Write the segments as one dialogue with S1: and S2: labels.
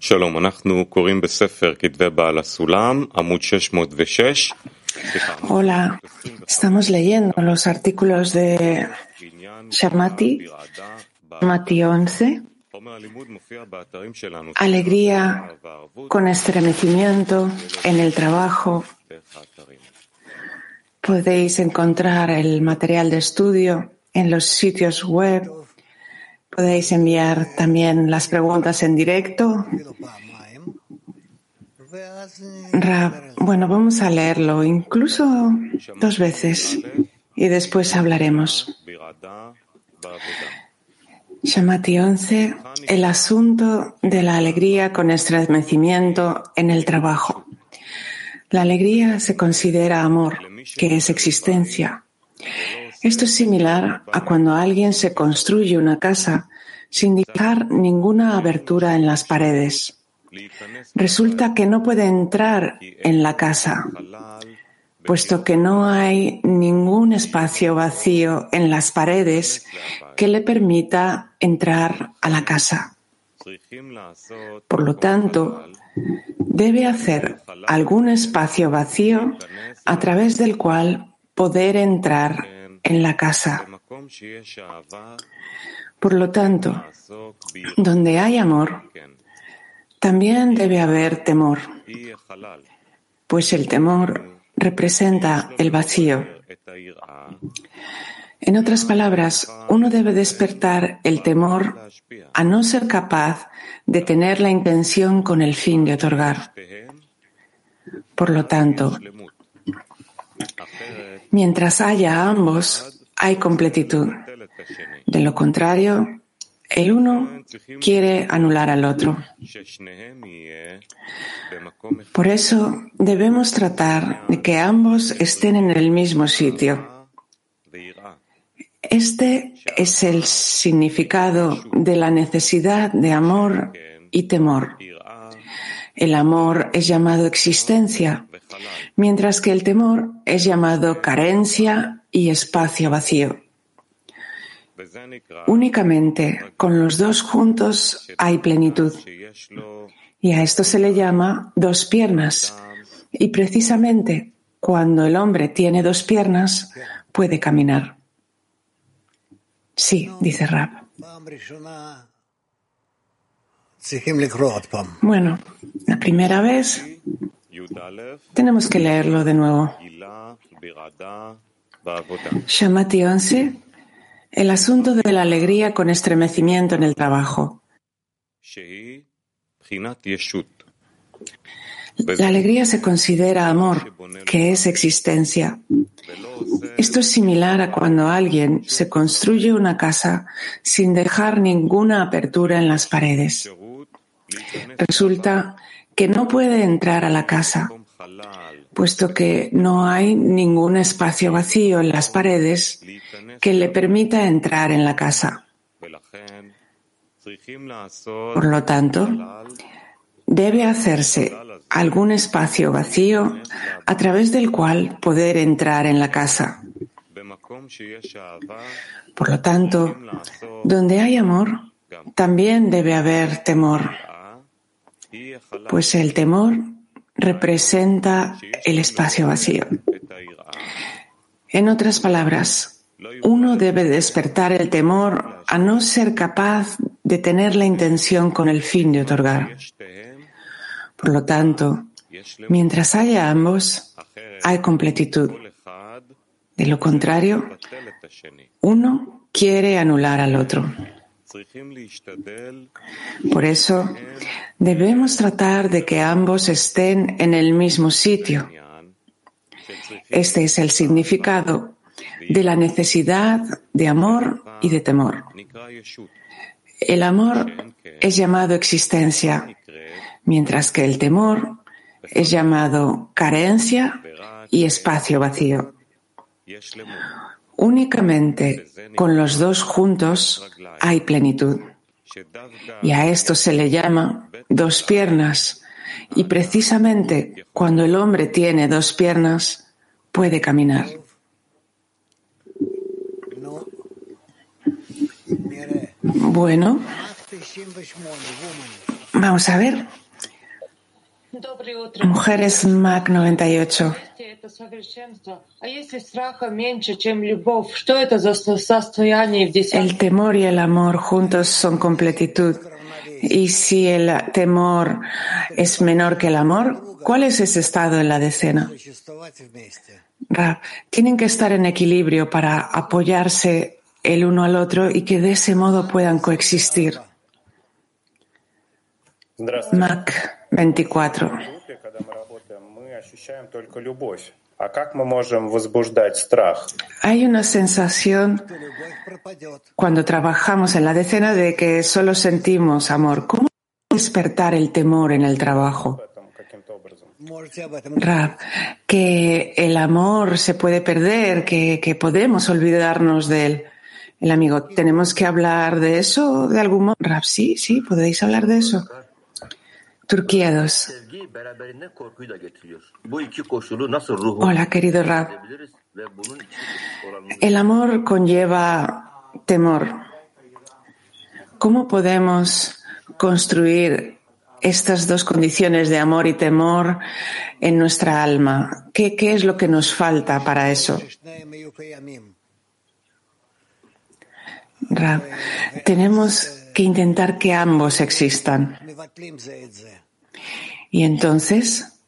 S1: שלום, אנחנו קוראים בספר כתבי בעל הסולם, עמוד 606.
S2: Hola, estamos leyendo los artículos de Shamati, Shamati 11, alegría con estremecimiento en el trabajo. Podéis encontrar el material de estudio en los sitios web. Podéis enviar también las preguntas en directo. bueno, vamos a leerlo incluso dos veces y después hablaremos. Shamati 11, el asunto de la alegría con estremecimiento en el trabajo. La alegría se considera amor, que es existencia. Esto es similar a cuando alguien se construye una casa sin dejar ninguna abertura en las paredes. Resulta que no puede entrar en la casa, puesto que no hay ningún espacio vacío en las paredes que le permita entrar a la casa. Por lo tanto, debe hacer algún espacio vacío a través del cual poder entrar en la casa. Por lo tanto, donde hay amor, también debe haber temor, pues el temor representa el vacío. En otras palabras, uno debe despertar el temor a no ser capaz de tener la intención con el fin de otorgar. Por lo tanto, mientras haya ambos, hay completitud. De lo contrario, el uno quiere anular al otro. Por eso debemos tratar de que ambos estén en el mismo sitio. Este es el significado de la necesidad de amor y temor. El amor es llamado existencia, mientras que el temor es llamado carencia y espacio vacío. Únicamente con los dos juntos hay plenitud. Y a esto se le llama dos piernas. Y precisamente cuando el hombre tiene dos piernas, puede caminar. Sí, dice Rab. Bueno, la primera vez tenemos que leerlo de nuevo. Shamati 11, el asunto de la alegría con estremecimiento en el trabajo. La alegría se considera amor, que es existencia. Esto es similar a cuando alguien se construye una casa sin dejar ninguna apertura en las paredes. Resulta que no puede entrar a la casa, puesto que no hay ningún espacio vacío en las paredes que le permita entrar en la casa. Por lo tanto, debe hacerse algún espacio vacío a través del cual poder entrar en la casa. Por lo tanto, donde hay amor, también debe haber temor, pues el temor representa el espacio vacío. En otras palabras, uno debe despertar el temor a no ser capaz de tener la intención con el fin de otorgar. Por lo tanto, mientras haya ambos, hay completitud. De lo contrario, uno quiere anular al otro. Por eso, debemos tratar de que ambos estén en el mismo sitio. Este es el significado de la necesidad de amor y de temor. El amor es llamado existencia, mientras que el temor es llamado carencia y espacio vacío. Únicamente con los dos juntos hay plenitud. Y a esto se le llama dos piernas. Y precisamente cuando el hombre tiene dos piernas, puede caminar. Bueno, Vamos a ver. Mujeres MAC 98. El temor y el amor juntos son completitud. Y si el temor es menor que el amor, ¿cuál es ese estado en la decena? tienen que estar en equilibrio para apoyarse el uno al otro y que de ese modo puedan coexistir. Mac 24. Hay una sensación cuando trabajamos en la decena de que solo sentimos amor. ¿Cómo despertar el temor en el trabajo? que el amor se puede perder, que, que podemos olvidarnos de él. El amigo, ¿tenemos que hablar de eso de algún modo? Rab, sí, sí, podéis hablar de eso. Turquía 2. Hola, querido Rab. El amor conlleva temor. ¿Cómo podemos construir estas dos condiciones de amor y temor en nuestra alma? ¿Qué, qué es lo que nos falta para eso? Rab, tenemos que intentar que ambos existan. Y entonces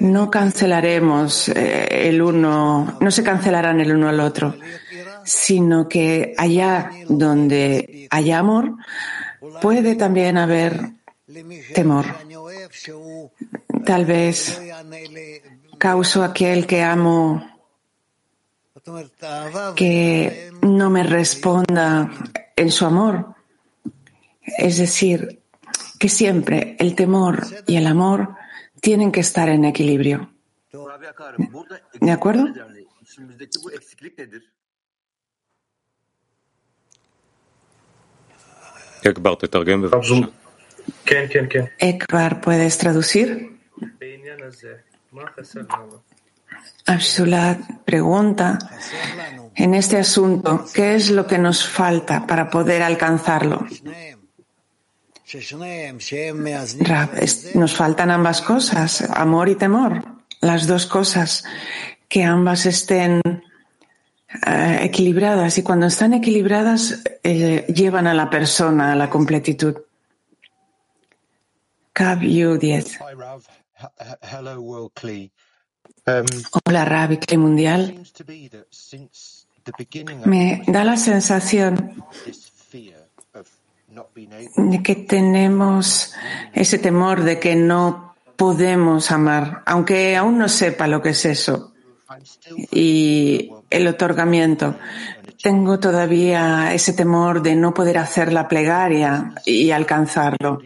S2: no cancelaremos eh, el uno, no se cancelarán el uno al otro, sino que allá donde hay amor, puede también haber temor. Tal vez causo aquel que amo que no me responda en su amor. Es decir, que siempre el temor y el amor tienen que estar en equilibrio. ¿De acuerdo? Ekbar, ¿puedes traducir? Absulat pregunta en este asunto, ¿qué es lo que nos falta para poder alcanzarlo? Nos faltan ambas cosas, amor y temor, las dos cosas, que ambas estén eh, equilibradas y cuando están equilibradas eh, llevan a la persona a la completitud. Cab 10. Hola, Rabi Mundial. Me da la sensación que tenemos ese temor de que no podemos amar, aunque aún no sepa lo que es eso. Y el otorgamiento. Tengo todavía ese temor de no poder hacer la plegaria y alcanzarlo.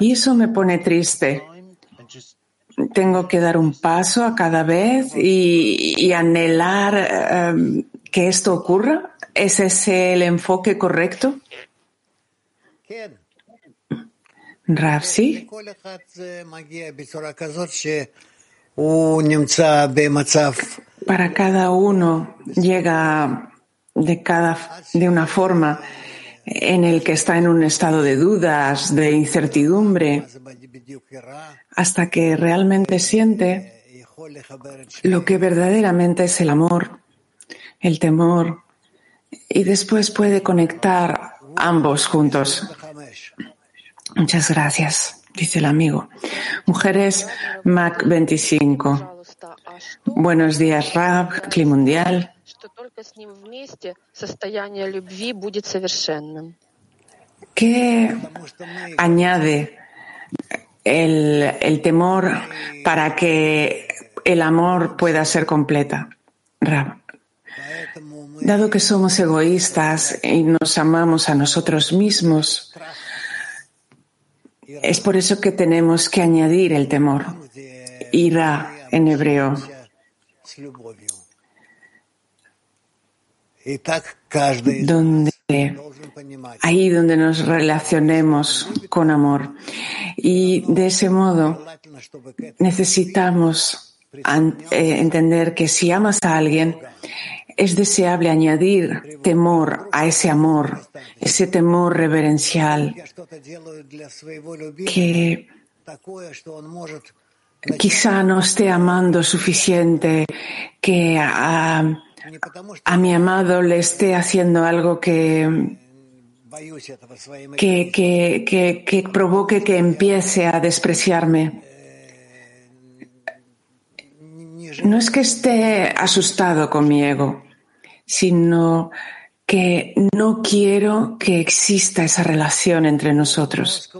S2: Y eso me pone triste. Tengo que dar un paso a cada vez y, anhelar eh, que esto ocurra. ¿Es ese el enfoque correcto? Rav, sí. Para cada uno llega de cada de una forma en el que está en un estado de dudas, de incertidumbre, hasta que realmente siente lo que verdaderamente es el amor, el temor, y después puede conectar ambos juntos. Muchas gracias, dice el amigo. Mujeres Mac 25. Buenos días, Rab, Cli Mundial. ¿Qué añade el, el, temor para que el amor pueda ser completa? Rab. Dado que somos egoístas y nos amamos a nosotros mismos, es por eso que tenemos que añadir el temor. Ira en hebreo. Donde, ahí donde nos relacionemos con amor. Y de ese modo necesitamos eh, entender que si amas a alguien, es deseable añadir temor a ese amor, ese temor reverencial que quizá no esté amando suficiente, que a, mi amado le esté haciendo algo que, que provoque que empiece a despreciarme. No es que esté asustado con mi ego, sino que no quiero que exista esa relación entre nosotros.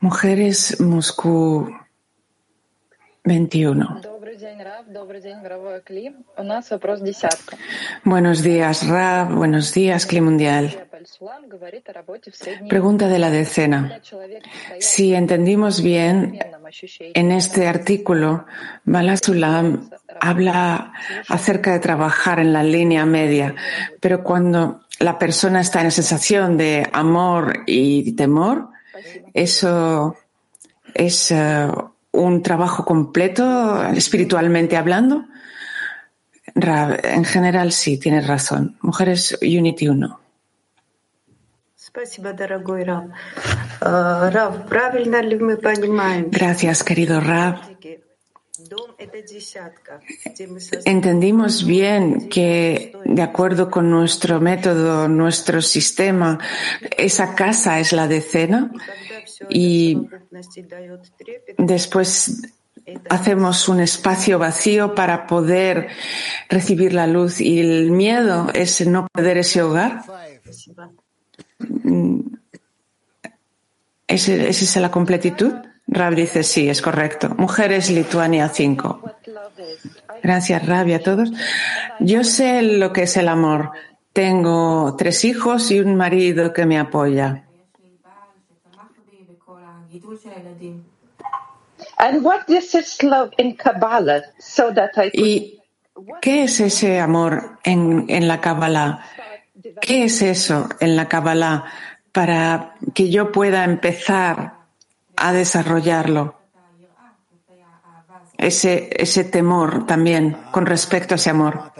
S2: Mujeres Moscú 21. Buenos días, Rab. Buenos días, Cli Mundial. Pregunta de la decena. Si entendimos bien, en este artículo, Balasulam habla acerca de trabajar en la línea media, pero cuando la persona está en sensación de amor y temor, eso es uh, un trabajo completo espiritualmente hablando. Rab, en general sí, tienes razón. Mujeres Unity 1. Gracias, querido Rab. Entendimos bien que, de acuerdo con nuestro método, nuestro sistema, esa casa es la decena y después hacemos un espacio vacío para poder recibir la luz y el miedo es no perder ese hogar. ¿Esa es la completitud? Rab dice sí, es correcto. Mujeres Lituania 5. Gracias, Rab, y a todos. Yo sé lo que es el amor. Tengo tres hijos y un marido que me apoya. ¿Y qué es ese amor en, en la Kabbalah? ¿Qué es eso en la Kabbalah para que yo pueda empezar a desarrollarlo? Ese, ese temor también con respecto a ese amor.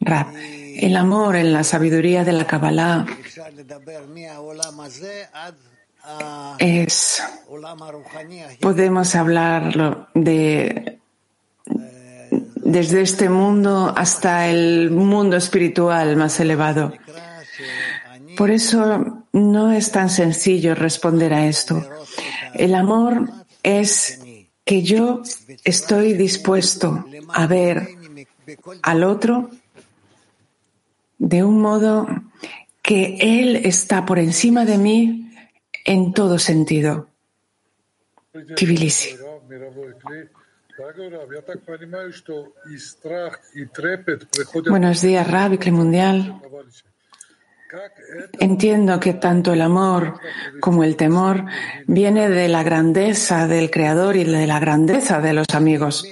S2: El amor en la sabiduría de la Kabbalah es, podemos hablarlo de desde este mundo hasta el mundo espiritual más elevado. Por eso no es tan sencillo responder a esto. El amor es que yo estoy dispuesto a ver al otro de un modo que él está por encima de mí en todo sentido. Tbilisi. Buenos días, Rabbi Mundial. Entiendo que tanto el amor como el temor viene de la grandeza del Creador y de la grandeza de los amigos.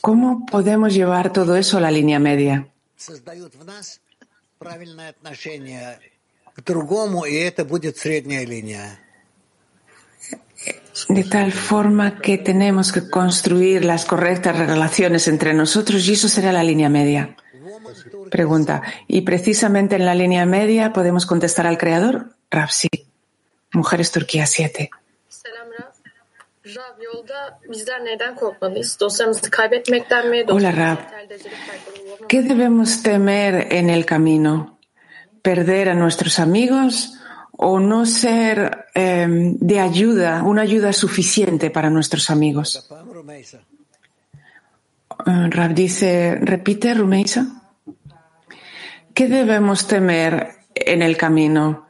S2: ¿Cómo podemos llevar todo eso a la línea media? de tal forma que tenemos que construir las correctas relaciones entre nosotros y eso será la línea media. Pregunta, ¿y precisamente en la línea media podemos contestar al Creador? Rapsi. Mujeres Turquía 7. Hola Rab. ¿Qué debemos temer en el camino? ¿Perder a nuestros amigos o no ser eh, de ayuda, una ayuda suficiente para nuestros amigos. Uh, Rab dice, repite, Rumeisa. ¿Qué debemos temer en el camino?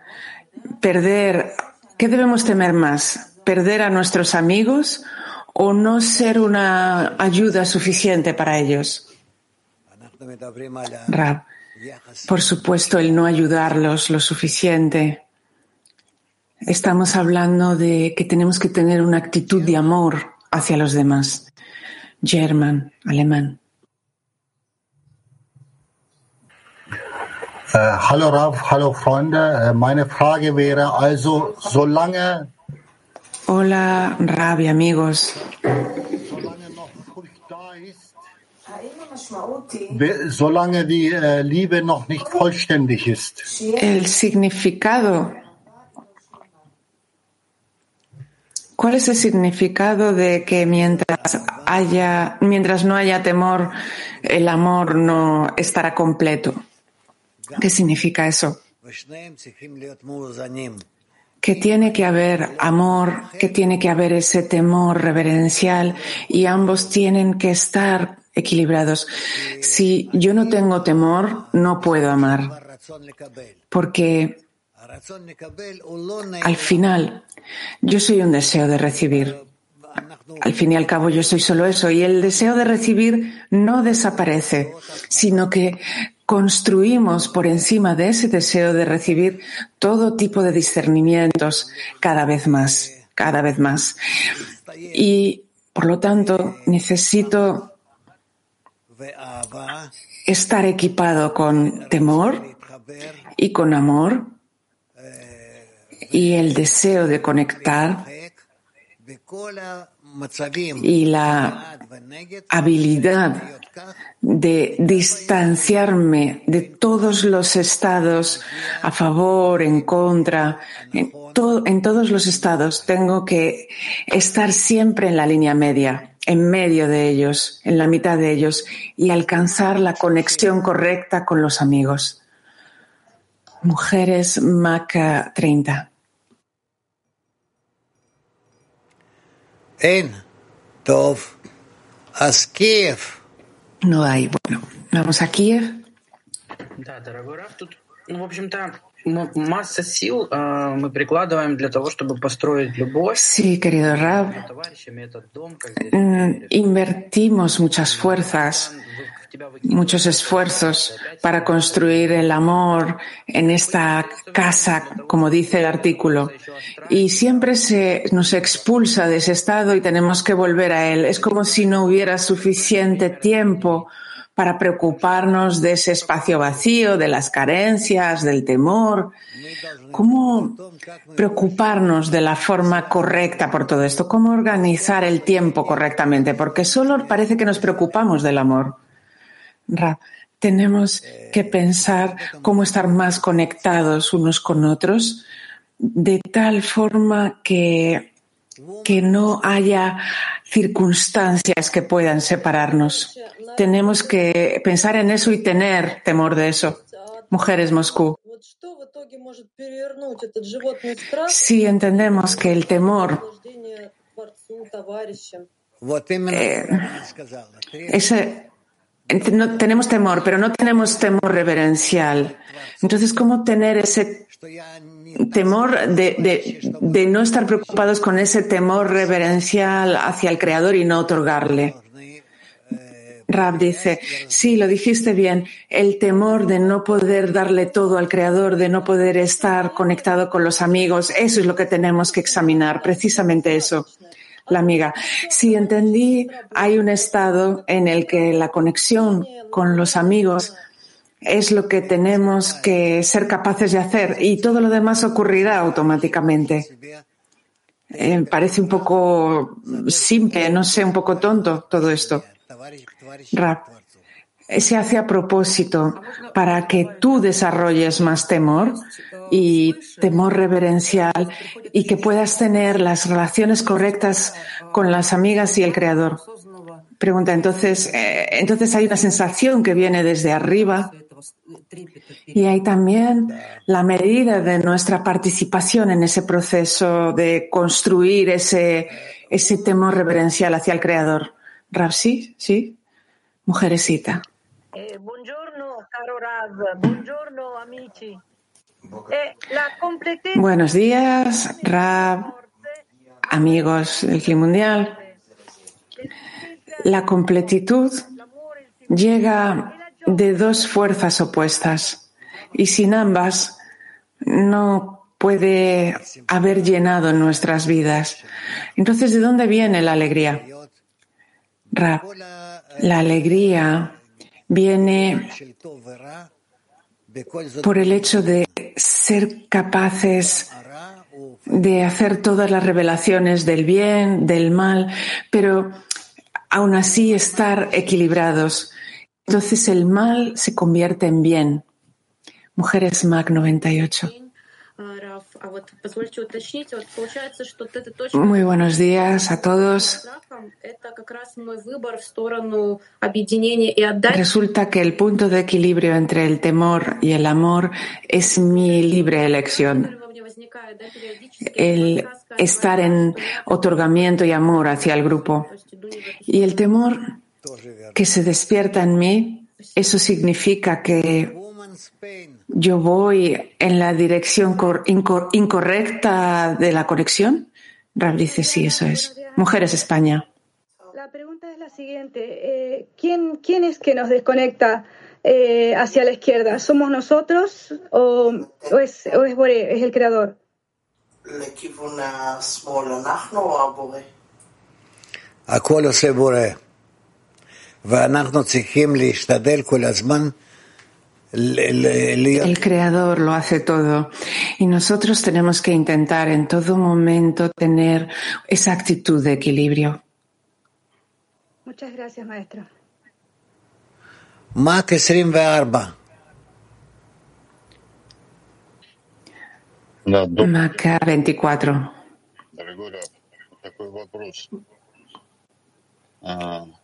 S2: Perder, ¿qué debemos temer más? ¿Perder a nuestros amigos o no ser una ayuda suficiente para ellos? Rab, por supuesto, el no ayudarlos lo suficiente Estamos hablando de que tenemos que tener una actitud de amor hacia los demás. German, alemán.
S3: Hallo Rav, hallo Freunde. Meine Frage wäre also, solange.
S2: Hola Rav y amigos.
S3: solange die äh, Liebe noch nicht vollständig ist.
S2: El significado. ¿Cuál es el significado de que mientras haya, mientras no haya temor, el amor no estará completo? ¿Qué significa eso? que tiene que haber amor, que tiene que haber ese temor reverencial y ambos tienen que estar equilibrados. Si yo no tengo temor, no puedo amar, porque al final yo soy un deseo de recibir. Al fin y al cabo yo soy solo eso y el deseo de recibir no desaparece, sino que construimos por encima de ese deseo de recibir todo tipo de discernimientos cada vez más, cada vez más. Y por lo tanto necesito estar equipado con temor y con amor y el deseo de conectar y la habilidad de distanciarme de todos los estados a favor, en contra, en, en todos los estados tengo que estar siempre en la línea media, en medio de ellos, en la mitad de ellos y alcanzar la conexión correcta con los amigos. Mujeres Maca 30. No hay. Bueno, vamos a Kiev. Sí, querido Rab, invertimos muchas fuerzas muchos esfuerzos para construir el amor en esta casa, como dice el artículo, y siempre se nos expulsa de ese estado y tenemos que volver a él. Es como si no hubiera suficiente tiempo para preocuparnos de ese espacio vacío, de las carencias, del temor. ¿Cómo preocuparnos de la forma correcta por todo esto? ¿Cómo organizar el tiempo correctamente? Porque solo parece que nos preocupamos del amor. Ra, tenemos que pensar cómo estar más conectados unos con otros de tal forma que, que no haya circunstancias que puedan separarnos. Tenemos que pensar en eso y tener temor de eso. Mujeres Moscú. Si entendemos que el temor eh, ese, no, tenemos temor, pero no tenemos temor reverencial. Entonces, ¿cómo tener ese temor de, de, de, no estar preocupados con ese temor reverencial hacia el Creador y no otorgarle? Rab dice, sí, lo dijiste bien, el temor de no poder darle todo al Creador, de no poder estar conectado con los amigos, eso es lo que tenemos que examinar, precisamente eso la amiga. Si entendí, hay un estado en el que la conexión con los amigos es lo que tenemos que ser capaces de hacer y todo lo demás ocurrirá automáticamente. Eh, parece un poco simple, no sé, un poco tonto todo esto. Rap, se hace a propósito para que tú desarrolles más temor y temor reverencial y que puedas tener las relaciones correctas con las amigas y el creador. Pregunta, entonces, eh, entonces hay una sensación que viene desde arriba y hay también la medida de nuestra participación en ese proceso de construir ese, ese temor reverencial hacia el creador. Rapsi, sí, mujeresita.
S4: Eh, buongiorno, caro Rav. Buongiorno, amici.
S2: Buenos días, Rab, amigos del Clima Mundial. La completitud llega de dos fuerzas opuestas y sin ambas no puede haber llenado nuestras vidas. Entonces, ¿de dónde viene la alegría? Rab, la alegría viene por el hecho de ser capaces de hacer todas las revelaciones del bien, del mal, pero aún así estar equilibrados. entonces el mal se convierte en bien. Mujeres MAC 98. Muy buenos días a todos. Resulta que el punto de equilibrio entre el temor y el amor es mi libre elección. El estar en otorgamiento y amor hacia el grupo. Y el temor que se despierta en mí, eso significa que yo voy en la dirección incorrecta de la conexión. Rab dice, sí, eso es. Mujeres España.
S5: La pregunta es la siguiente. Eh, ¿quién, ¿Quién es que nos desconecta eh, hacia la izquierda? ¿Somos nosotros o, o, es, o es, Boré, es el creador?
S6: הכל עושה בורא, ואנחנו צריכים להשתדל כל הזמן
S2: el creador lo hace todo y nosotros tenemos que intentar en todo momento tener esa actitud de equilibrio.
S5: Muchas gracias, maestro.
S6: Mac 24.
S2: Mac 24.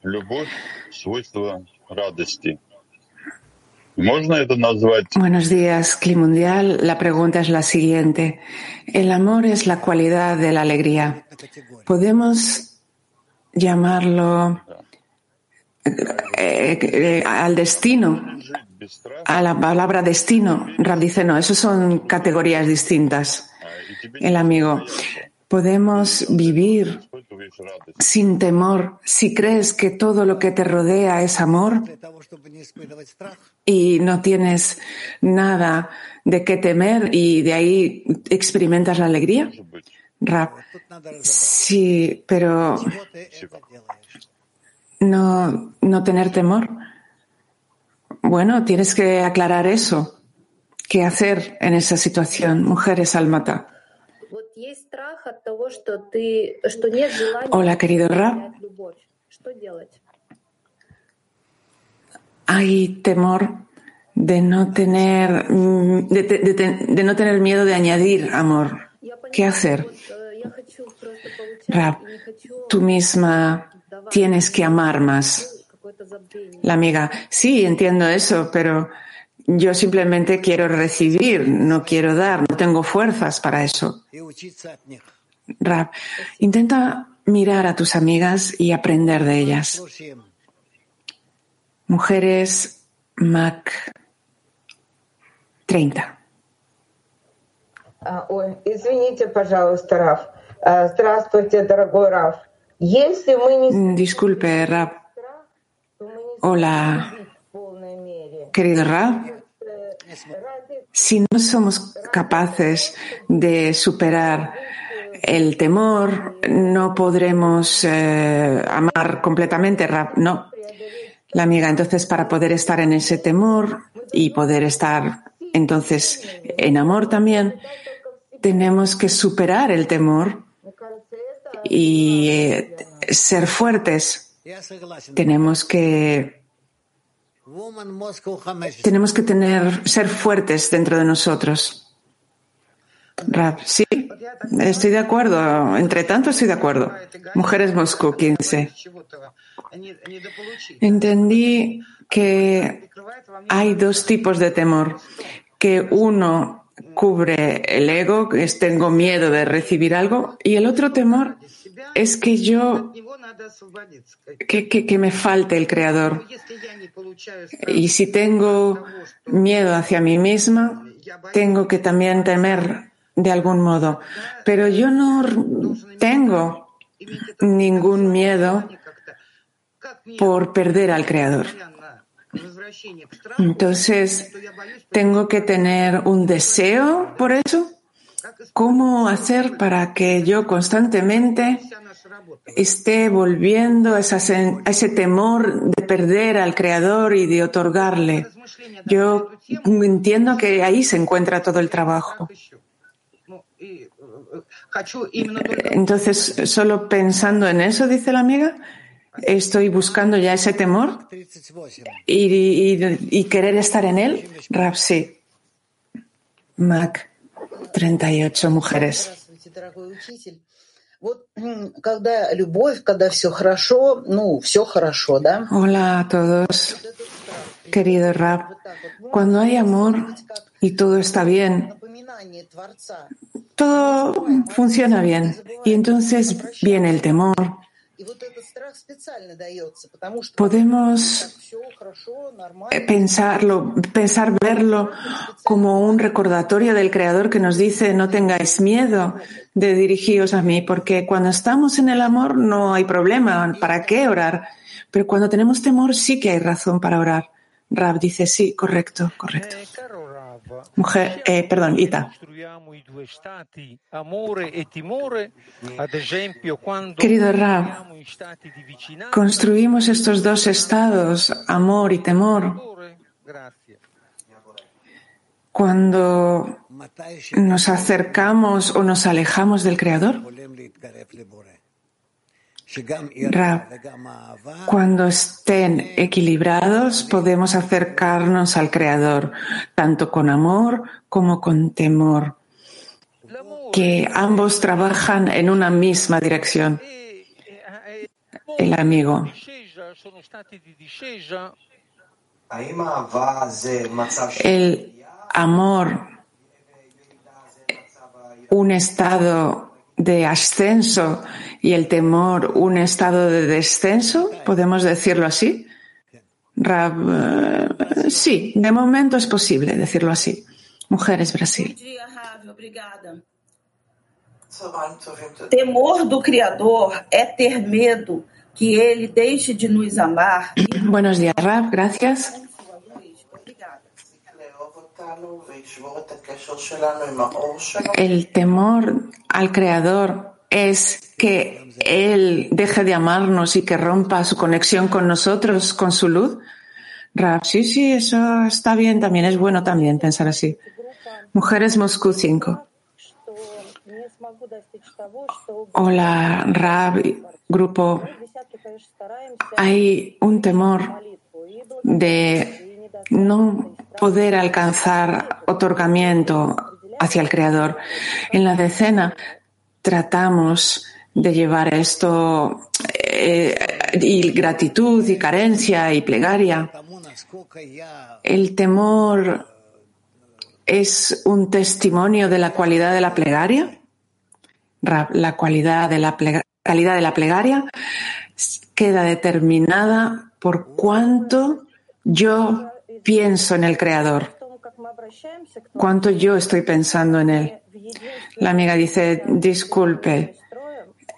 S7: Любовь, свойство радости.
S2: Buenos días, Climundial. La pregunta es la siguiente. El amor es la cualidad de la alegría. ¿Podemos llamarlo eh, eh, al destino? A la palabra destino. Rab dice, no, eso son categorías distintas. El amigo. Podemos vivir sin temor si crees que todo lo que te rodea es amor y no tienes nada de qué temer y de ahí experimentas la alegría? Rap. Sí, pero no, no tener temor. Bueno, tienes que aclarar eso. ¿Qué hacer en esa situación? Mujeres almata. Hola, querido Rap hay temor de no tener, de, no tener miedo de añadir amor. ¿Qué hacer? Rab, tú misma tienes que amar más. La amiga, sí, entiendo eso, pero yo simplemente quiero recibir, no quiero dar, no tengo fuerzas para eso. Rab, intenta mirar a tus amigas y aprender de ellas. Mujeres MAC 30.
S8: Ой, извините, пожалуйста, Раф. Здравствуйте, дорогой Раф. Если мы не...
S2: Disculpe, Raf. Hola, querido Raf. Si no somos capaces de superar el temor, no podremos eh, amar completamente, Raf. No, la amiga. Entonces, para poder estar en ese temor y poder estar entonces en amor también, tenemos que superar el temor y eh, ser fuertes. Tenemos que tenemos que tener ser fuertes dentro de nosotros. Rap, sí, estoy de acuerdo. Entre tanto, estoy de acuerdo. Mujeres Moscú 15. Entendí que hay dos tipos de temor, que uno cubre el ego, que es tengo miedo de recibir algo, y el otro temor es que yo, que, que, me falte el creador. Y si tengo miedo hacia mí misma, tengo que también temer de algún modo. Pero yo no tengo ningún miedo por perder al Creador. Entonces, ¿tengo que tener un deseo por eso? ¿Cómo hacer para que yo constantemente esté volviendo a, ese temor de perder al Creador y de otorgarle? Yo entiendo que ahí se encuentra todo el trabajo. Entonces, solo pensando en eso, dice la amiga, estoy buscando ya ese temor y, querer estar en él? Rapsi. Mac, 38 mujeres. Hola a todos, querido Rab. Cuando hay amor y todo está bien, todo funciona bien. Y entonces viene el temor Podemos pensarlo, pensar, verlo como un recordatorio del Creador que nos dice no tengáis miedo de dirigiros a mí, porque cuando estamos en el amor no hay problema, ¿para qué orar? Pero cuando tenemos temor sí que hay razón para orar. Rab dice sí, correcto, correcto. Mujer, eh, perdón, Ita. Querido Rab, construimos estos dos estados, amor y temor, cuando nos acercamos o nos alejamos del Creador. Rab, cuando estén equilibrados podemos acercarnos al Creador, tanto con amor como con temor, que ambos trabajan en una misma dirección. El amigo. El amor, un estado de ascenso y el temor, un estado de descenso, podemos decirlo así. Rab, eh, sí, de momento es posible decirlo así. Mujeres Brasil.
S9: Temor do Criador é ter medo que ele deixe de nos amar.
S2: Buenos días, Rab, gracias. El temor al Creador es que Él deje de amarnos y que rompa su conexión con nosotros, con su luz. Rab, sí, sí, eso está bien, también es bueno también pensar así. Mujeres Moscú 5. Hola, Rab, grupo. Hay un temor de no poder alcanzar otorgamiento hacia el Creador. En la decena tratamos de llevar esto eh, y gratitud y carencia y plegaria. El temor es un testimonio de la cualidad de la plegaria. La cualidad de la calidad de la plegaria queda determinada por cuánto yo pienso en el Creador, cuánto yo estoy pensando en Él. La amiga dice, disculpe,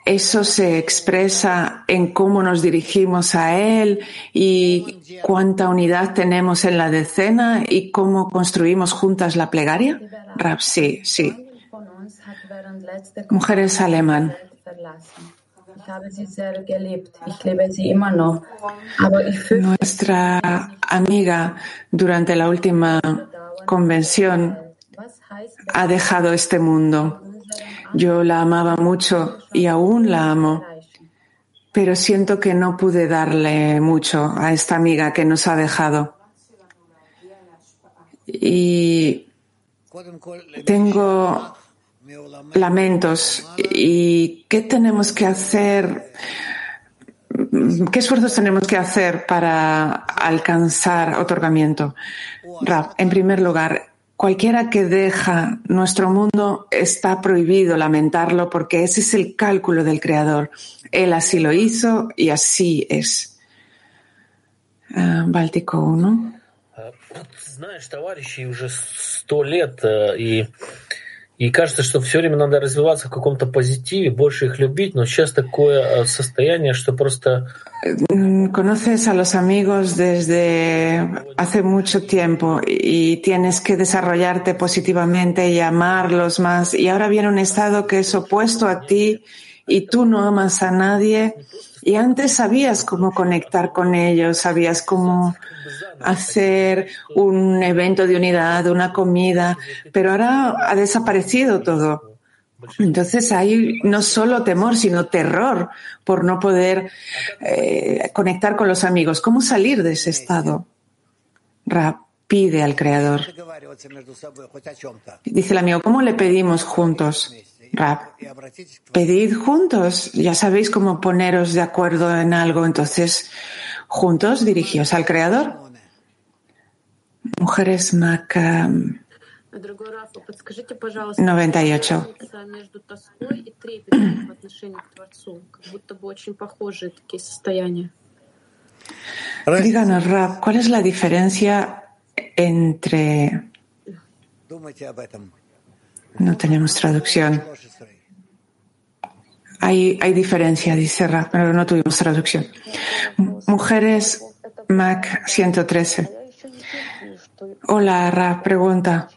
S2: eso se expresa en cómo nos dirigimos a Él y cuánta unidad tenemos en la decena y cómo construimos juntas la plegaria. Rab, sí, sí. Mujeres alemán. Nuestra amiga durante la última convención ha dejado este mundo. Yo la amaba mucho y aún la amo, pero siento que no pude darle mucho a esta amiga que nos ha dejado. Y tengo lamentos. ¿Y qué tenemos que hacer? ¿Qué esfuerzos tenemos que hacer para alcanzar otorgamiento? En primer lugar, cualquiera que deja nuestro mundo está prohibido lamentarlo porque ese es el cálculo del Creador. Él así lo hizo y así es. Ah, Báltico 1.
S10: Знаешь, товарищи уже сто лет, э, и, и кажется, что все время надо развиваться в каком-то позитиве, больше их любить, но сейчас такое э, состояние, что просто
S2: Mm, Conoces a los amigos desde hace mucho tiempo y tienes que desarrollarte positivamente y amarlos más. Y ahora viene un estado que es opuesto a ti y tú no amas a nadie. Y antes sabías cómo conectar con ellos, sabías cómo hacer un evento de unidad, una comida, pero ahora ha desaparecido todo. Entonces hay no solo temor, sino terror por no poder eh, conectar con los amigos. ¿Cómo salir de ese estado? Ra pide al Creador. Dice el amigo, ¿cómo le pedimos juntos? Rab, pedid juntos. Ya sabéis cómo poneros de acuerdo en algo. Entonces, juntos dirigíos al Creador. Mujeres Mac um, 98. Díganos, Rab, ¿cuál es la diferencia entre... No tenemos traducción. Hay, hay diferencia, dice Rab, pero no tuvimos traducción. Mujeres Mac 113. Hola, Rab, pregunta.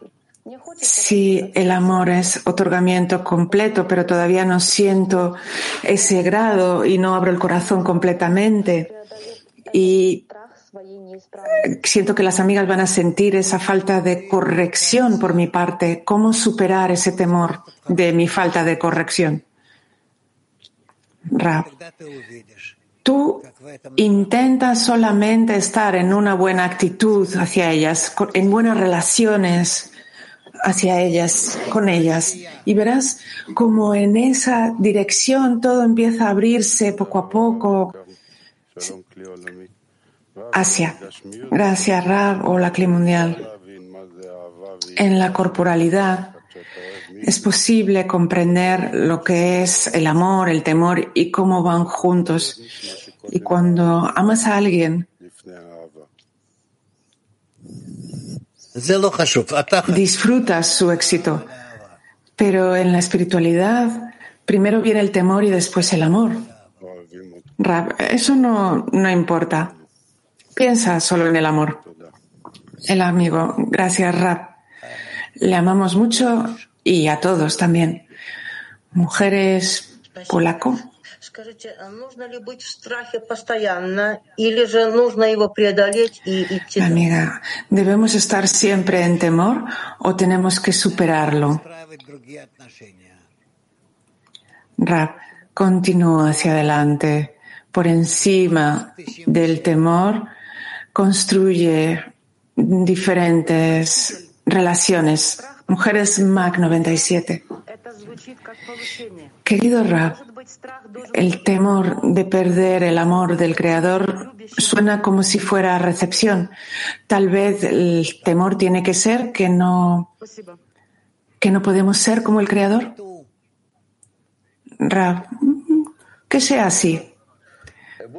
S2: Si el amor es otorgamiento completo, pero todavía no siento ese grado y no abro el corazón completamente y siento que las amigas van a sentir esa falta de corrección por mi parte, ¿cómo superar ese temor de mi falta de corrección? Rab, tú intentas solamente estar en una buena actitud hacia ellas, en buenas relaciones hacia ellas, con ellas, y verás como en esa dirección todo empieza a abrirse poco a poco hacia. Gracias, Rab, o la Cli Mundial. En la corporalidad es posible comprender lo que es el amor, el temor y cómo van juntos. Y cuando amas a alguien, disfrutas su éxito. Pero en la espiritualidad, primero viene el temor y después el amor. Rab, eso no, no importa. Piensa solo en el amor. El amigo, gracias Rab. Le amamos mucho y a todos también. Mujeres polaco. Amiga, ¿debemos estar siempre en temor o tenemos que superarlo? Rab, continúa hacia adelante. Por encima del temor, construye diferentes relaciones. Mujeres MAC 97. Querido Rab, el temor de perder el amor del Creador suena como si fuera recepción. Tal vez el temor tiene que ser que no, que no podemos ser como el Creador. Rab, que sea así.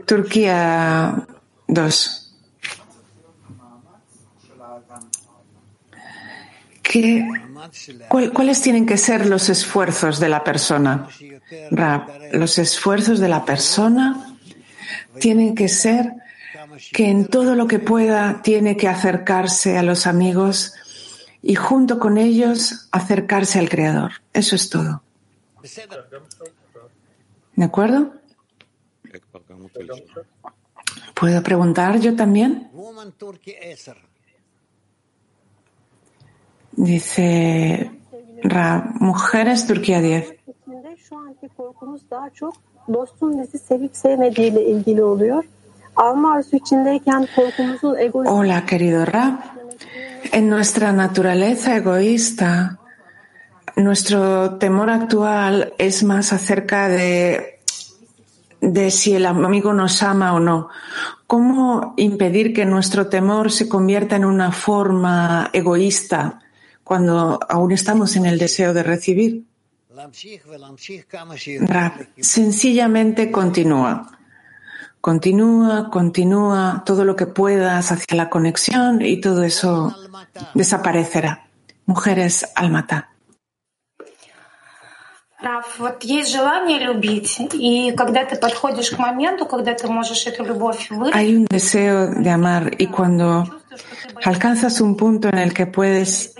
S2: Turquía 2. ¿Cuáles tienen que ser los esfuerzos de la persona? los esfuerzos de la persona tienen que ser que en todo lo que pueda tiene que acercarse a los amigos y junto con ellos acercarse al Creador. Eso es todo. ¿De acuerdo? ¿Puedo preguntar yo también? Dice Ra, Mujeres Turquía 10. Hola, querido Ra. En nuestra naturaleza egoísta, nuestro temor actual es más acerca de, de si el amigo nos ama o no. ¿Cómo impedir que nuestro temor se convierta en una forma egoísta cuando aún estamos en el deseo de recibir? sencillamente continúa. Continúa, continúa todo lo que puedas hacia la conexión y todo eso desaparecerá. Mujeres almata. Hay un deseo de amar y cuando alcanzas un punto en el que puedes,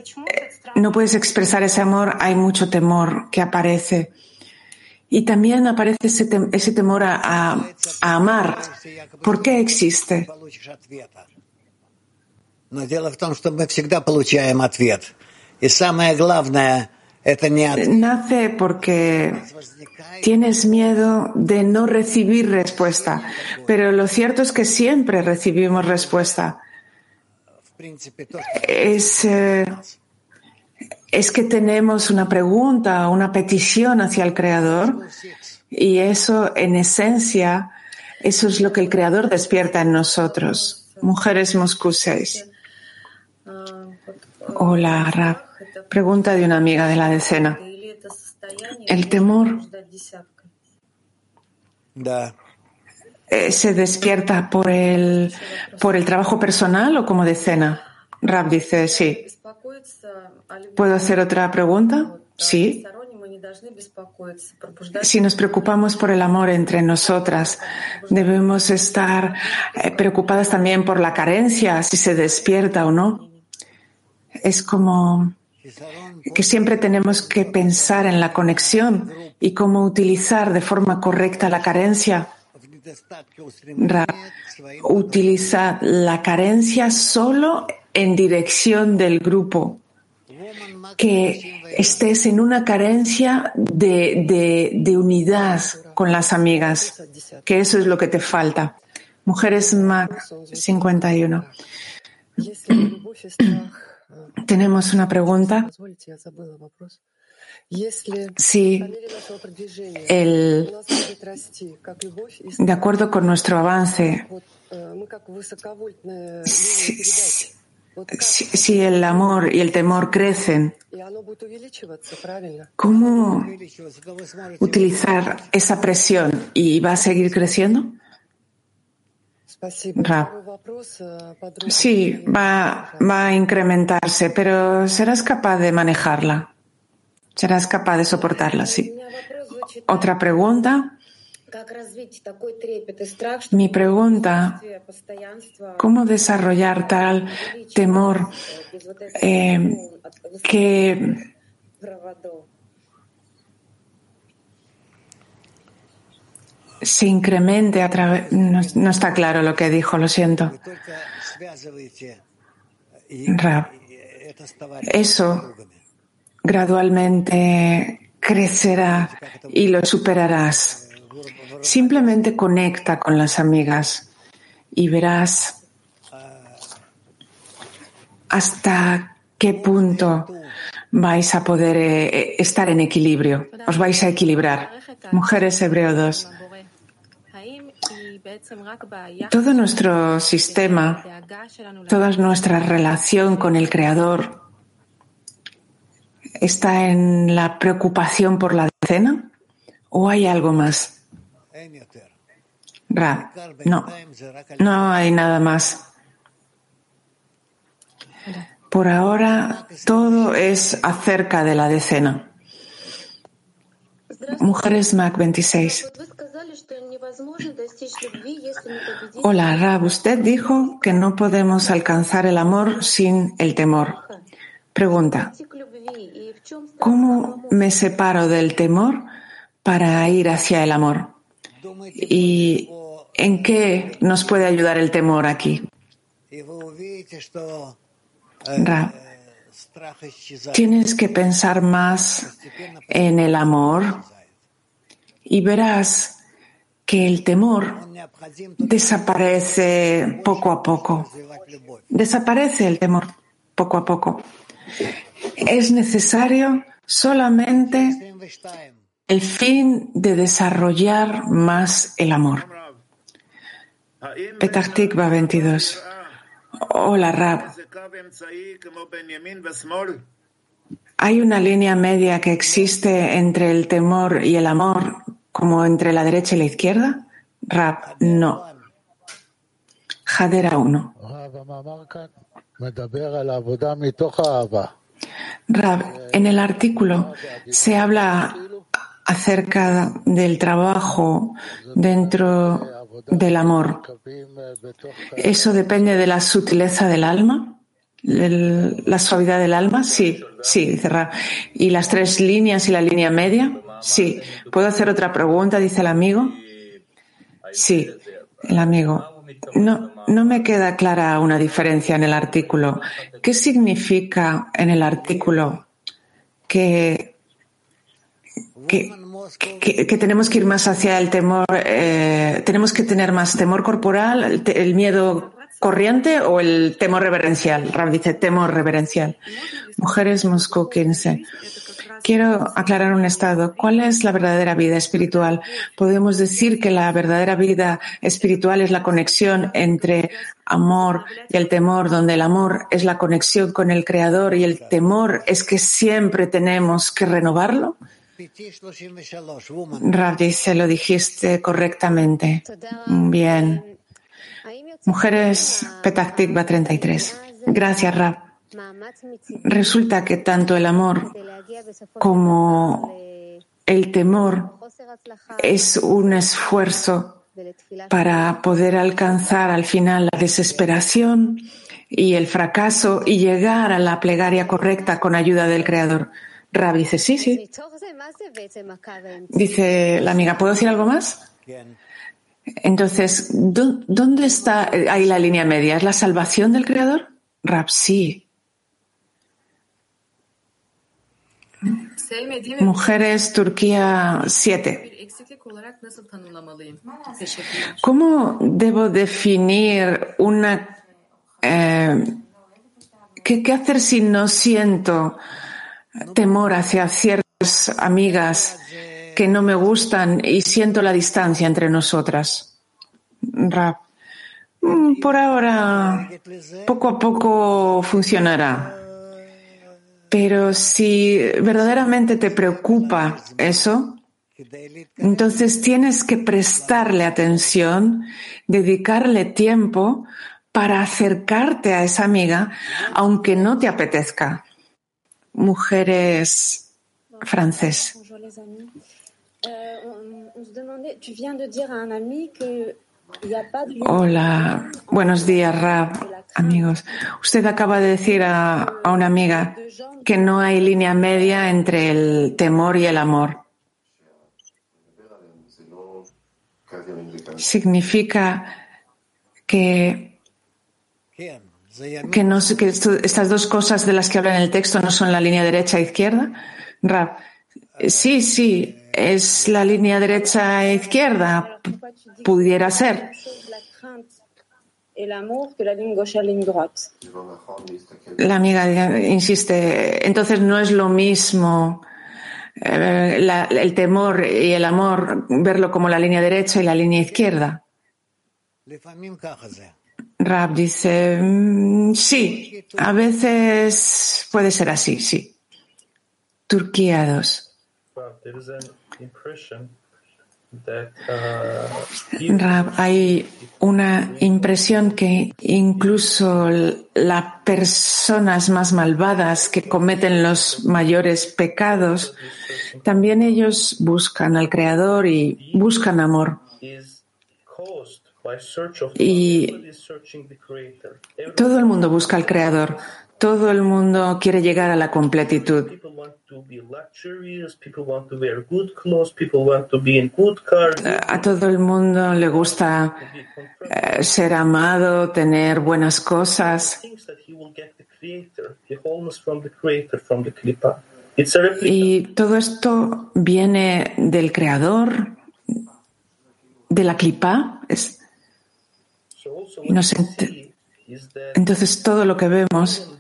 S2: no puedes expresar ese amor, hay mucho temor que aparece. Y también aparece ese, temor a, amar. ¿Por qué existe? Nace porque tienes miedo de no recibir respuesta, pero lo cierto es que siempre recibimos respuesta. Es, eh, es que tenemos una pregunta, una petición hacia el Creador y eso en esencia, eso es lo que el Creador despierta en nosotros. Mujeres Moscú 6. Hola, Rab. Pregunta de una amiga de la decena. El temor eh, se despierta por el, por el trabajo personal o como decena. Rab dice, sí. ¿Puedo hacer otra pregunta? Sí. Si nos preocupamos por el amor entre nosotras, debemos estar eh, preocupadas también por la carencia, si se despierta o no. Es como que siempre tenemos que pensar en la conexión y cómo utilizar de forma correcta la carencia. Utiliza la carencia solo en dirección del grupo. Que estés en una carencia de, de unidad con las amigas, que eso es lo que te falta. Mujeres Mac 51. Tenemos una pregunta. Si el, de acuerdo con nuestro avance, si, si, el amor y el temor crecen, ¿cómo utilizar esa presión y va a seguir creciendo? Sí, va, va a incrementarse, pero serás capaz de manejarla. Serás capaz de soportarla, sí. Otra pregunta. Mi pregunta, ¿cómo desarrollar tal temor eh, que se incremente a través. No, está claro lo que dijo, lo siento. Eso gradualmente crecerá y lo superarás. Simplemente conecta con las amigas y verás hasta qué punto vais a poder eh, estar en equilibrio. Os vais a equilibrar. Mujeres Hebreo 2. Todo nuestro sistema, toda nuestra relación con el Creador está en la preocupación por la decena o hay algo más? Ra, no, no hay nada más. Por ahora todo es acerca de la decena. Mujeres Mac 26. Hola, Rab. Usted dijo que no podemos alcanzar el amor sin el temor. Pregunta. ¿Cómo me separo del temor para ir hacia el amor? ¿Y en qué nos puede ayudar el temor aquí? Tienes que pensar más en el amor y verás que el temor desaparece poco a poco. Desaparece el temor poco a poco. Es necesario solamente el fin de desarrollar más el amor. Petah 22. Hola, Rab. ¿Hay una línea media que existe entre el temor y el amor como entre la derecha y la izquierda? Rab, no. Jadera 1. Rab, en el artículo se habla acerca del trabajo dentro del amor. ¿Eso depende de la sutileza del alma? ¿La suavidad del alma? Sí, sí, dice Rab. ¿Y las tres líneas y la línea media? Sí. ¿Puedo hacer otra pregunta? Dice el amigo. Sí, el amigo. No, no me queda clara una diferencia en el artículo. ¿Qué significa en el artículo que, que, que- tenemos que ir más hacia el temor, eh, tenemos que tener más temor corporal, el miedo corriente o el temor reverencial. Rab dice temor reverencial. Mujeres Moscú 15. Quiero aclarar un estado. ¿Cuál es la verdadera vida espiritual? Podemos decir que la verdadera vida espiritual es la conexión entre amor y el temor, donde el amor es la conexión con el Creador y el temor es que siempre tenemos que renovarlo. Rav dice, lo dijiste correctamente. Bien. Mujeres Petah Tikva 33. Gracias, Rav. Resulta que tanto el amor como el temor es un esfuerzo para poder alcanzar al final la desesperación y el fracaso y llegar a la plegaria correcta con ayuda del Creador. Rab dice, sí, sí. Dice la amiga, ¿puedo decir algo más? Entonces, ¿dó- ¿dónde está eh, ahí la línea media? ¿Es la salvación del Creador? Rab, sí. Mujeres, Turquía 7.
S11: bir eksiklik olarak nasıl tanımlamalıyım? Teşekkürler.
S2: ¿Cómo debo definir una... eh, ¿qué, qué hacer si no siento temor hacia ciertas amigas que no me gustan y siento la distancia entre nosotras? Rab, mm, por ahora, poco a poco funcionará. Pero si verdaderamente te preocupa eso, entonces tienes que prestarle atención, dedicarle tiempo para acercarte a esa amiga, aunque no te apetezca. Mujeres francés. Hola, buenos días, Rab, amigos. Usted acaba de decir a, una amiga que no hay línea media entre el temor y el amor. Significa que, que, no, que estas dos cosas de las que habla en el texto no son la línea derecha e izquierda. Rab, sí, sí, es la línea derecha e izquierda. Pudiera ser.
S12: la
S2: amiga insiste, entonces no es lo mismo eh, el temor y el amor, verlo como la línea derecha y la línea izquierda. Rab dice, "Mm, sí, a veces puede ser así, sí. Turquía 2.
S10: Uh,
S2: Rab, hay una impresión que incluso las personas más malvadas que cometen los mayores pecados, también ellos buscan al Creador y buscan amor. Y- Todo el mundo busca al Creador. Todo el mundo quiere llegar a la completitud. A todo el mundo le gusta eh, ser amado, tener buenas cosas. Y todo esto viene del Creador, de la clipa. Es-
S10: So also
S2: entonces todo lo que vemos,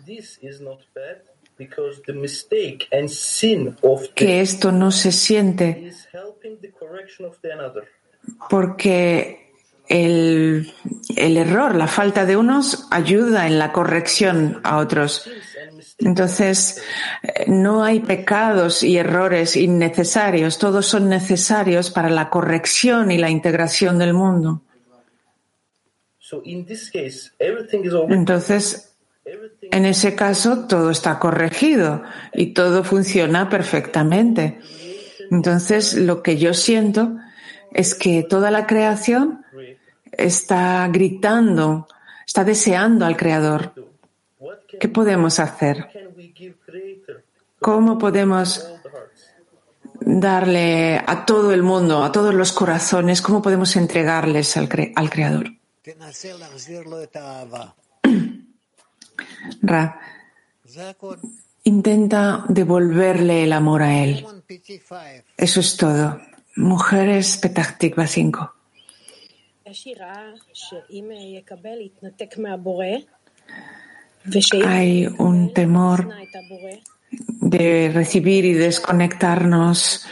S2: que esto no se siente porque el, el error, la falta de unos, ayuda en la corrección a otros. Entonces, no hay pecados y errores innecesarios, todos son necesarios para la corrección y la integración del mundo.
S10: So in this case, everything is already
S2: Entonces, en ese caso, todo está corregido y todo funciona perfectamente. Entonces, lo que yo siento es que toda la creación está gritando, está deseando al Creador. ¿Qué podemos hacer? ¿Cómo podemos darle a todo el mundo, a todos los corazones, cómo podemos entregarles al, cre- al Creador? Intenta devolverle el amor a él. Eso es todo. Mujeres Petactiva 5. Hay un temor de recibir y desconectarnos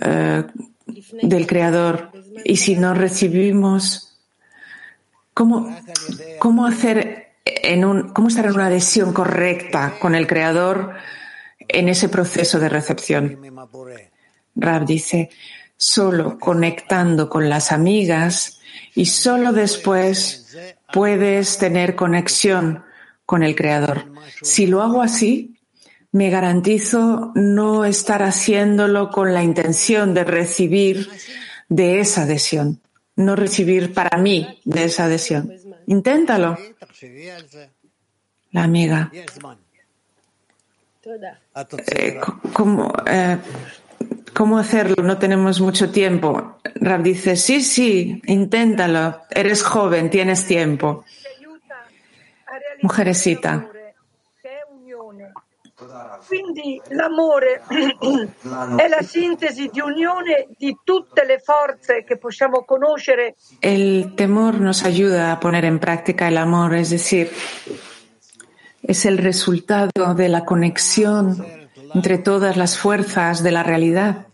S2: eh, del Creador. Y si no recibimos ¿cómo, hacer en un, cómo estar en una adhesión correcta con el Creador en ese proceso de recepción? Rab dice, solo conectando con las amigas y solo después puedes tener conexión con el Creador. Si lo hago así, me garantizo no estar haciéndolo con la intención de recibir de esa adhesión, no recibir para mí de esa adhesión. Inténtalo. La amiga. Eh, ¿cómo, eh, ¿Cómo hacerlo? No tenemos mucho tiempo. Rab dice, sí, sí, inténtalo. Eres joven, tienes tiempo. Mujeresita.
S4: Quindi l'amore è la sintesi di unione di tutte le forze che possiamo conoscere.
S2: El temor nos ayuda a poner en práctica el amor, es decir, es el resultado de la conexión entre todas las fuerzas de la realidad.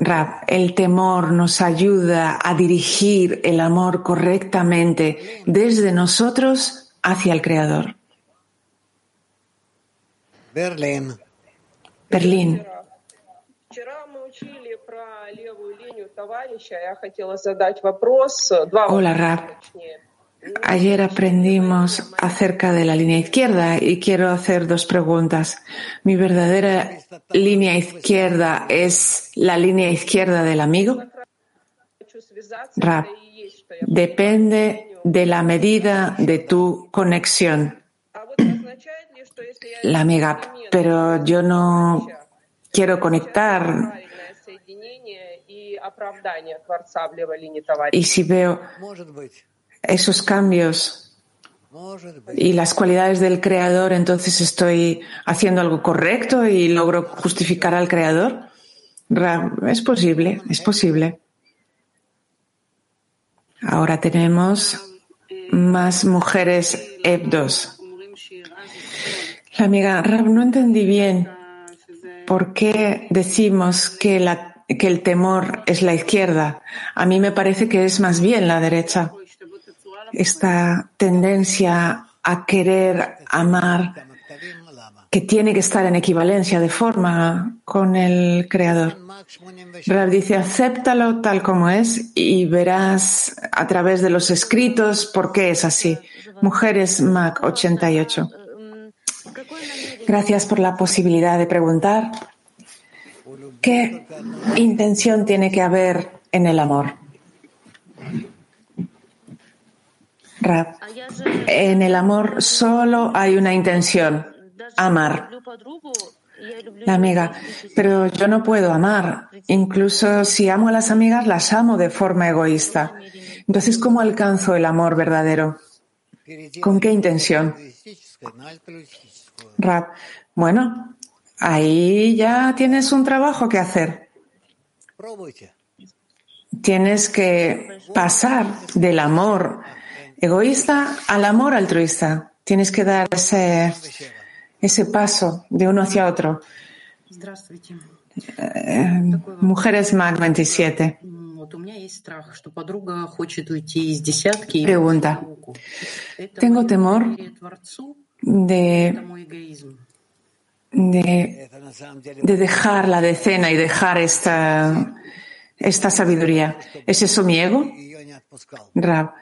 S2: Rab, el temor nos ayuda a dirigir el amor correctamente desde nosotros hacia el Creador.
S6: Berlín.
S2: Berlín. Hola, Rab. Ayer aprendimos acerca de la línea izquierda y quiero hacer dos preguntas. ¿Mi verdadera línea izquierda es la línea izquierda del amigo? Rab, depende de la medida de tu conexión. La amiga, pero yo no quiero conectar. Y si veo esos cambios y las cualidades del creador, entonces estoy haciendo algo correcto y logro justificar al creador. Es posible, es posible. Ahora tenemos más mujeres EB2. La amiga Rab, no entendí bien por qué decimos que, la, que el temor es la izquierda. A mí me parece que es más bien la derecha esta tendencia a querer amar que tiene que estar en equivalencia de forma con el Creador. Rab dice, acéptalo tal como es y verás a través de los escritos por qué es así. Mujeres Mac 88. Gracias por la posibilidad de preguntar qué intención tiene que haber en el amor. Rab, en el amor solo hay una intención, amar. La amiga, pero yo no puedo amar. Incluso si amo a las amigas, las amo de forma egoísta. Entonces, ¿cómo alcanzo el amor verdadero? ¿Con qué intención? Rab, bueno, ahí ya tienes un trabajo que hacer. Tienes que pasar del amor egoísta al amor altruista. Tienes que dar ese, ese paso de uno hacia otro. Eh, mujeres MAC 27. Pregunta. Tengo temor de, de, de dejar la decena y dejar esta, esta sabiduría. ¿Es eso mi ego? Rab,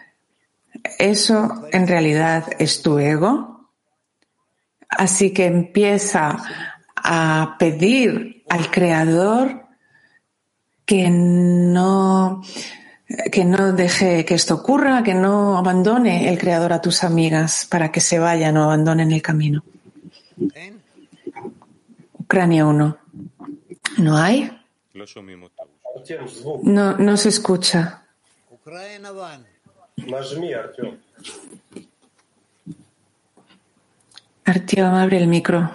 S2: eso en realidad es tu ego. Así que empieza a pedir al Creador que no, que no deje que esto ocurra, que no abandone el Creador a tus amigas para que se vayan o abandonen el camino. Ucrania 1. ¿No hay? No, no se escucha. Artiom, abre el micro.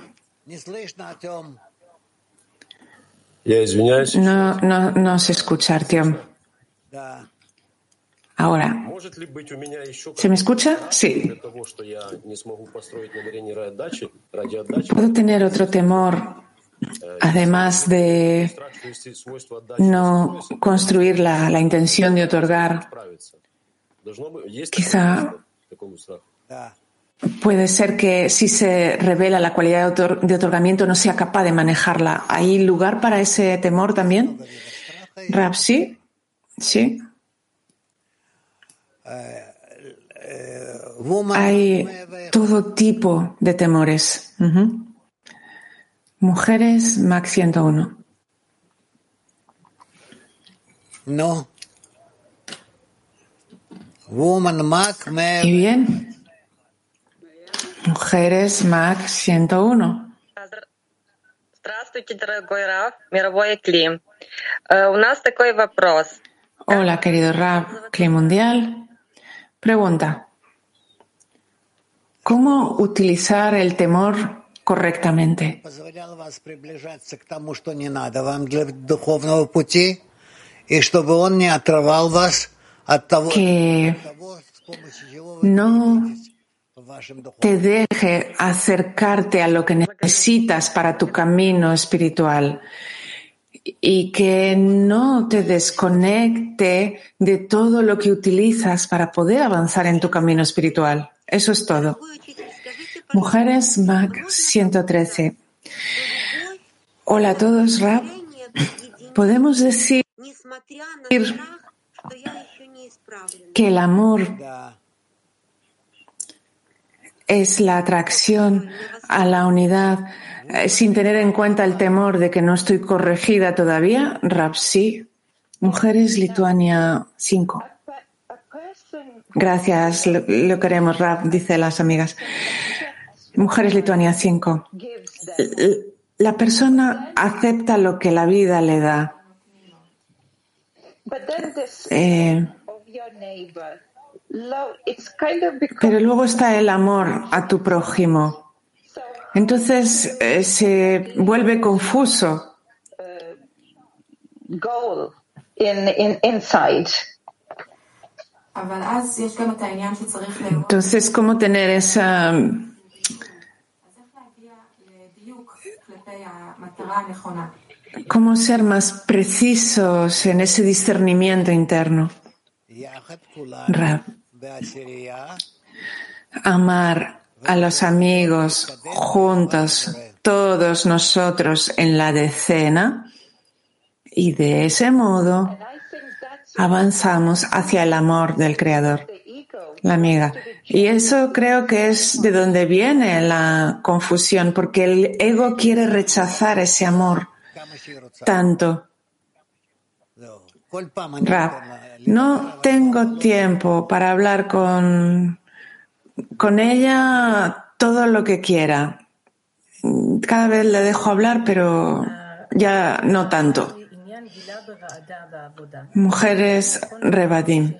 S2: No, no, no se escucha,
S6: Artiom.
S2: Ahora, ¿se me escucha? Sí. ¿Puedo tener otro temor, además de no construir la, intención de otorgar? Quizá puede ser que si se revela la cualidad de, de otorgamiento no sea capaz de manejarla. ¿Hay lugar para ese temor también? Rapsi. sí. Sí. Hay todo tipo de temores. Ujú. Mujeres, Max 101.
S6: No. Woman Mac
S2: Y bien. Mujeres, Max 101.
S13: Здравствуйте, дорогой Раф, мировой Клим. Э, У нас такой вопрос.
S2: Hola, querido Rab Mundial. Pregunta. ¿Cómo utilizar el temor correctamente? Que no te deje acercarte a lo que necesitas para tu camino espiritual y que no te desconecte de todo lo que utilizas para poder avanzar en tu camino espiritual. Eso es todo. Mujeres Mac 113. Hola a todos, Rab. Podemos decir que el amor es la atracción a la unidad sin tener en cuenta el temor de que no estoy corregida todavía. Rap, sí. Mujeres Lituania 5. Gracias, lo, queremos, Rap, dice las amigas. Mujeres Lituania 5. L- La persona acepta lo que la vida le da. Eh, Pero luego está el amor a tu prójimo. Entonces eh, se vuelve confuso.
S8: Uh, Goal in, in, inside.
S2: Entonces, ¿cómo tener esa...
S11: Um,
S2: ¿Cómo ser más precisos en ese discernimiento interno? Rab. Amar a los amigos juntos, todos nosotros en la decena, y de ese modo avanzamos hacia el amor del Creador, la amiga. Y eso creo que es de donde viene la confusión, porque el ego quiere rechazar ese amor tanto. Rap, no tengo tiempo para hablar con con ella todo lo que quiera. Cada vez le dejo hablar, pero ya no tanto. Mujeres Rebadim.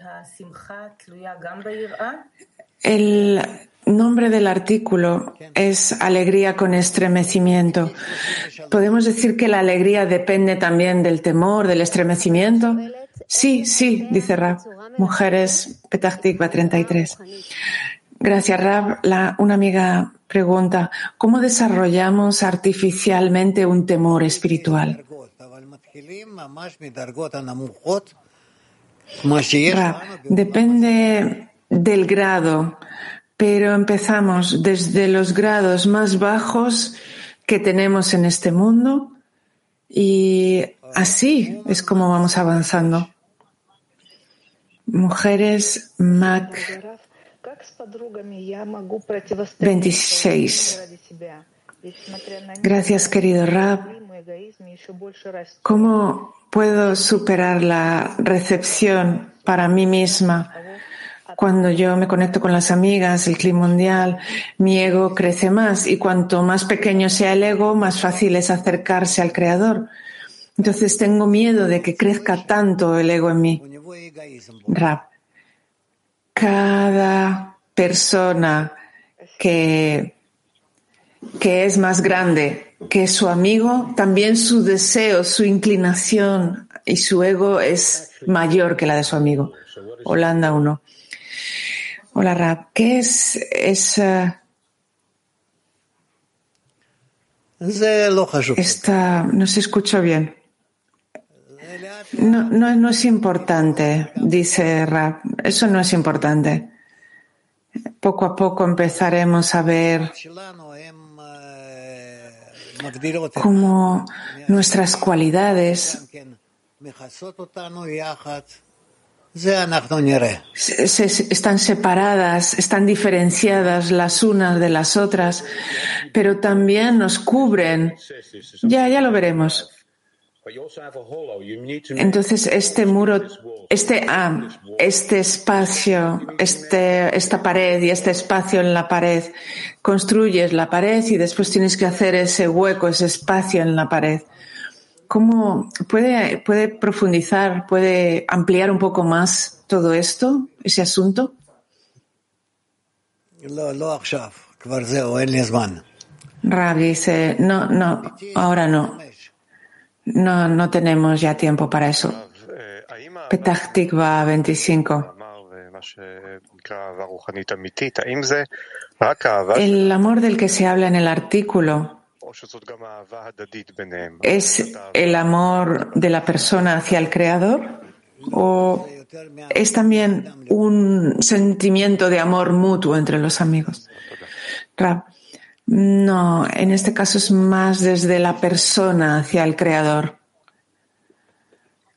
S2: El nombre del artículo es alegría con estremecimiento. ¿Podemos decir que la alegría depende también del temor, del estremecimiento? Sí, sí, dice Rab. Mujeres, Petah Tikva 33. Gracias, Rab. La, una amiga pregunta, ¿cómo desarrollamos artificialmente un temor espiritual? Rab, depende del grado, pero empezamos desde los grados más bajos que tenemos en este mundo y así es como vamos avanzando. Mujeres, Mac. 26. Gracias, querido Rab. ¿Cómo puedo superar la recepción para mí misma? Cuando yo me conecto con las amigas, el clima mundial, mi ego crece más y cuanto más pequeño sea el ego, más fácil es acercarse al creador. Entonces tengo miedo de que crezca tanto el ego en mí. Rab, cada persona que que es más grande que su amigo, también su deseo, su inclinación y su ego es mayor que la de su amigo. Holanda 1. Hola, Rab. ¿Qué es esa... Esta, no se escucha bien. No, no, no es importante, dice Rab. Eso no es importante. Poco a poco empezaremos a ver cómo nuestras cualidades están separadas, están diferenciadas las unas de las otras, pero también nos cubren. Ya, ya lo veremos. Entonces, este muro, este, ah, este espacio, este, esta pared y este espacio en la pared, construyes la pared y después tienes que hacer ese hueco, ese espacio en la pared. ¿Cómo puede, puede profundizar, puede ampliar un poco más todo esto, ese asunto? Rab dice, no, no, ahora no. No, no tenemos ya tiempo para eso. Petah Tikva 25. El amor del que se habla en el artículo es el amor de la persona hacia el Creador o es también un sentimiento de amor mutuo entre los amigos. Rab, no, en este caso es más desde la persona hacia el creador.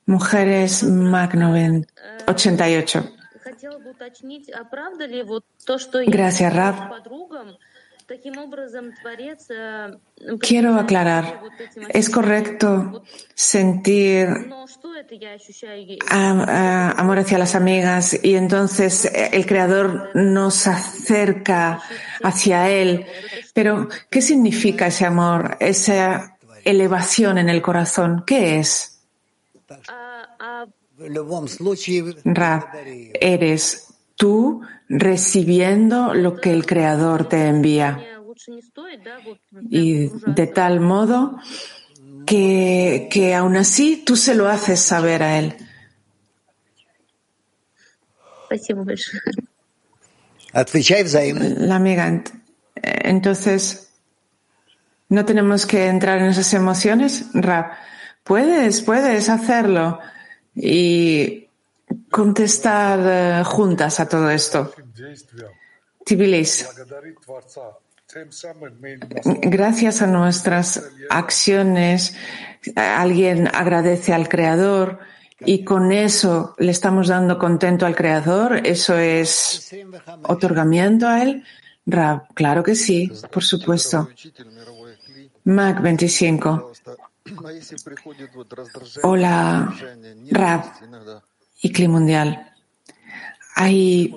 S2: Mujeres Mac 88. Gracias, Rab. Quiero aclarar, es correcto sentir amor hacia las amigas y entonces eh, el Creador nos acerca hacia Él. Pero, ¿qué significa ese amor, esa elevación en el corazón? ¿Qué es? Ra, eres tú recibiendo lo que el Creador te envía. Y de tal modo que, que aún así tú se lo haces saber a Él. La amiga, entonces, ¿no tenemos que entrar en esas emociones? Rab, puedes, puedes hacerlo. Y contestar eh, juntas a todo esto. Tibilis, gracias a nuestras acciones, alguien agradece al Creador y con eso le estamos dando contento al Creador. Eso es otorgamiento a Él. Rab, claro que sí, por supuesto. Mac 25. Hola, Rab y Cli Mundial. Hay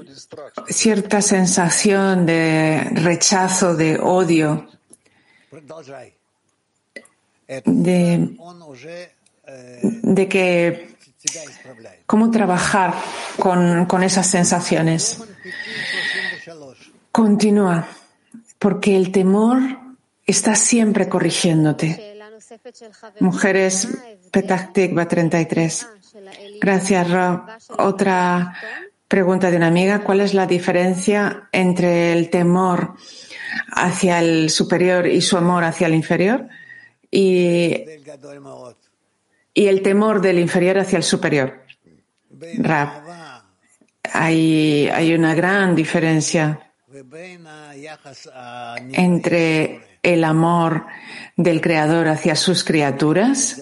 S2: cierta sensación de rechazo, de odio, de, que cómo trabajar con, con esas sensaciones. Continúa, porque el temor está siempre corrigiéndote. Mujeres, Petah Tikva 33. Gracias, Rob. Otra pregunta de una amiga. ¿Cuál es la diferencia entre el temor hacia el superior y su amor hacia el inferior? Y, y el temor del inferior hacia el superior. Rab, hay, hay una gran diferencia entre el amor del Creador hacia sus criaturas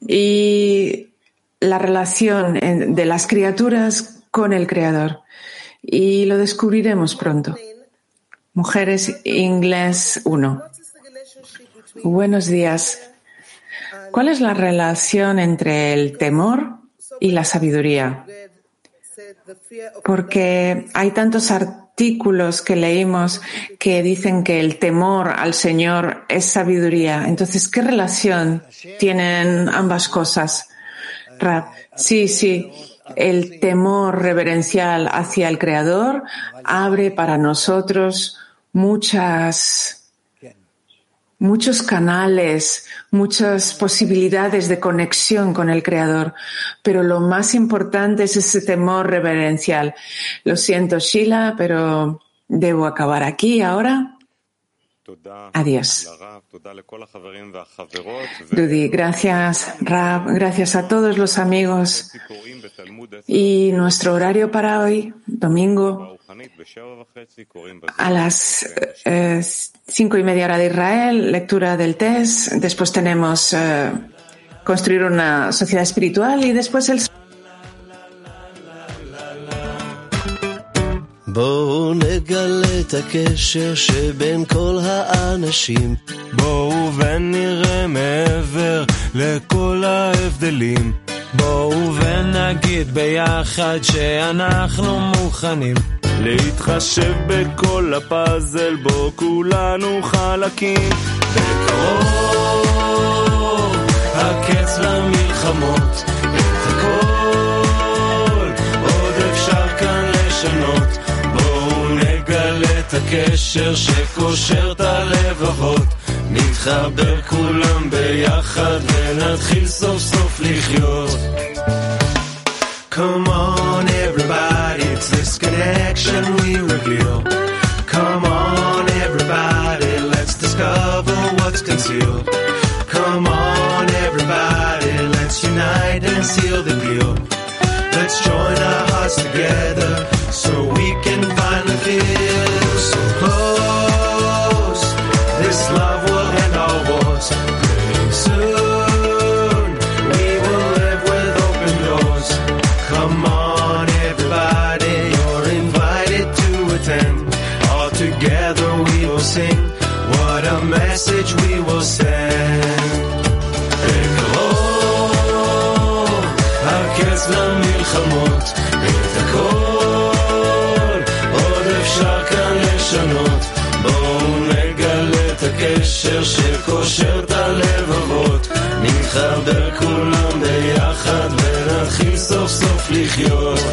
S2: y la relación de las criaturas con el Creador. Y lo descubriremos pronto. Mujeres Inglés 1. Buenos días. ¿Cuál es la relación entre el temor y la sabiduría? Porque hay tantos artículos que leímos que dicen que el temor al Señor es sabiduría. Entonces, ¿qué relación tienen ambas cosas? Sí, sí. El temor reverencial hacia el Creador abre para nosotros muchas muchos canales, muchas posibilidades de conexión con el Creador, pero lo más importante es ese temor reverencial. Lo siento, Sheila, pero debo acabar aquí ahora. Adiós. Dudi, gracias, Rab, gracias a todos los amigos. Y nuestro horario para hoy, domingo, a las eh, cinco y media hora de Israel, lectura del test. Después tenemos eh, construir una sociedad espiritual y después el
S14: בואו נגלה את הקשר שבין כל האנשים.
S15: בואו ונראה מעבר לכל ההבדלים. בואו ונגיד ביחד שאנחנו מוכנים להתחשב בכל הפאזל בו כולנו חלקים. בקרוב הקץ למלחמות, את הכל עוד אפשר כאן לשנות. בואו נגלה את הקשר שקושר את הלבבות. נתחבר כולם ביחד ונתחיל סוף סוף לחיות. Come on everybody, it's this connection we reveal. Come on everybody, let's discover what's concealed. Come on everybody, let's unite and seal the deal. Let's join our hearts together לחיות.